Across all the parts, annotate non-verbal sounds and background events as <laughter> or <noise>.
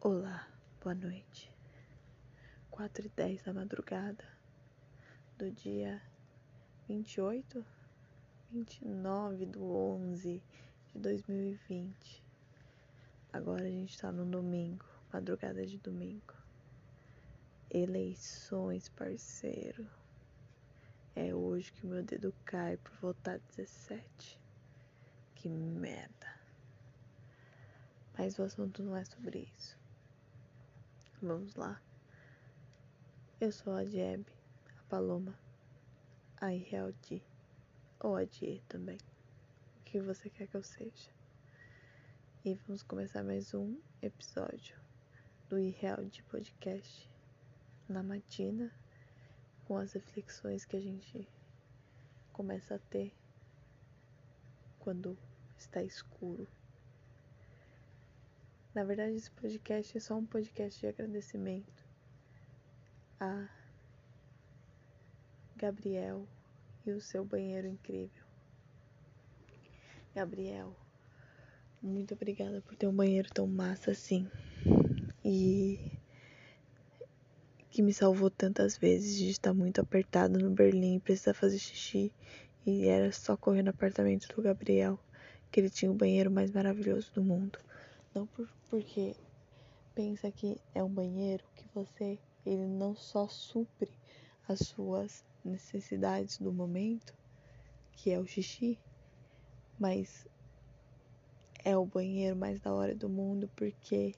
Olá, boa noite. 4 e 10 da madrugada do dia 28, 29 do 11 de 2020. Agora a gente tá no domingo, madrugada de domingo. Eleições, parceiro. É hoje que meu dedo cai por votar 17. Que merda. Mas o assunto não é sobre isso. Vamos lá. Eu sou a Jeb, a Paloma, a Irreal Di, ou a Die também. O que você quer que eu seja. E vamos começar mais um episódio do Irreal Di Podcast na matina com as reflexões que a gente começa a ter quando está escuro. Na verdade, esse podcast é só um podcast de agradecimento a Gabriel e o seu banheiro incrível. Gabriel, muito obrigada por ter um banheiro tão massa assim. E que me salvou tantas vezes de estar muito apertado no Berlim e precisar fazer xixi. E era só correr no apartamento do Gabriel, que ele tinha o banheiro mais maravilhoso do mundo. Não por, porque pensa que é um banheiro que você, ele não só supre as suas necessidades do momento, que é o xixi, mas é o banheiro mais da hora do mundo porque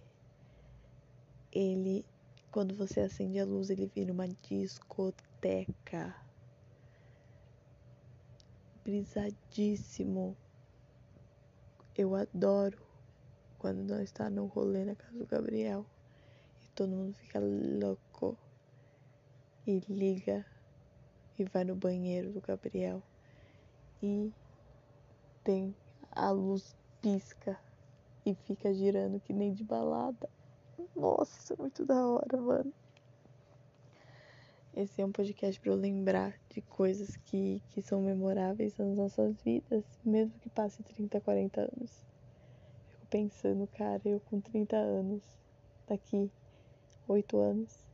ele, quando você acende a luz, ele vira uma discoteca. Brisadíssimo. Eu adoro quando nós está no rolê na casa do Gabriel. E todo mundo fica louco. E liga. E vai no banheiro do Gabriel. E tem a luz pisca. E fica girando que nem de balada. Nossa, muito da hora, mano. Esse é um podcast para eu lembrar de coisas que, que são memoráveis nas nossas vidas, mesmo que passe 30, 40 anos pensando, cara, eu com 30 anos, daqui 8 anos,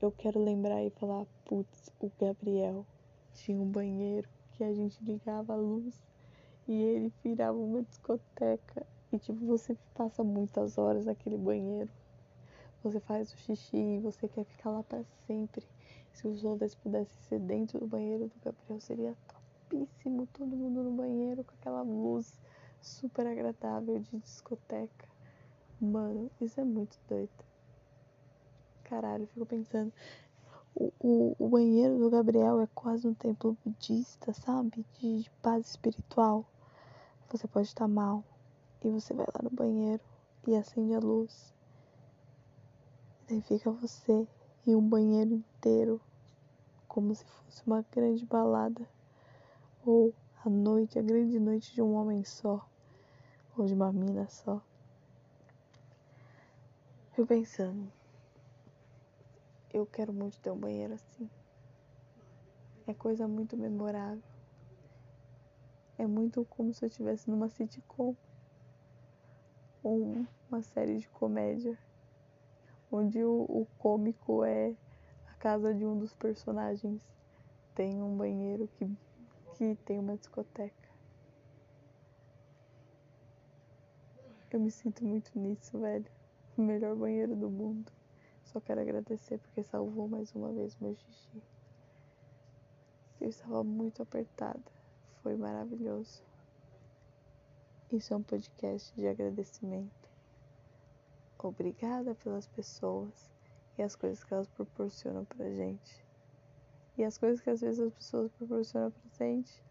eu quero lembrar e falar, putz, o Gabriel tinha um banheiro que a gente ligava a luz e ele virava uma discoteca. E tipo, você passa muitas horas naquele banheiro. Você faz o xixi, você quer ficar lá para sempre. Se os outros pudessem ser dentro do banheiro do Gabriel, seria topíssimo. Todo mundo no banheiro com aquela luz super agradável de discoteca. Mano, isso é muito doido. Caralho, fico pensando. O, o, o, banheiro do Gabriel é quase um templo budista, sabe? De, de paz espiritual. Você pode estar mal e você vai lá no banheiro e acende a luz. E daí fica você e um banheiro inteiro, como se fosse uma grande balada. Ou a noite, a grande noite de um homem só ou de uma mina só. Eu pensando, eu quero muito ter um banheiro assim. É coisa muito memorável. É muito como se eu estivesse numa sitcom ou uma série de comédia, onde o, o cômico é a casa de um dos personagens. Tem um banheiro que, que tem uma discoteca. Eu me sinto muito nisso, velho. O melhor banheiro do mundo. Só quero agradecer porque salvou mais uma vez meu xixi. Eu estava muito apertada. Foi maravilhoso. Isso é um podcast de agradecimento. Obrigada pelas pessoas e as coisas que elas proporcionam pra gente. E as coisas que às vezes as pessoas proporcionam pra gente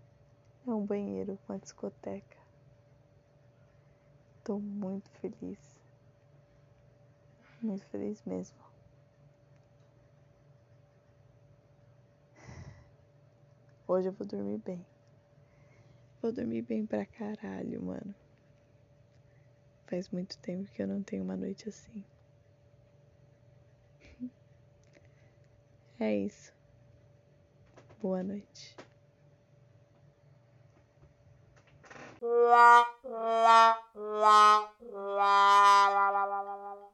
é um banheiro, uma discoteca Estou muito feliz. Muito feliz mesmo. Hoje eu vou dormir bem. Vou dormir bem pra caralho, mano. Faz muito tempo que eu não tenho uma noite assim. <laughs> É isso. Boa noite.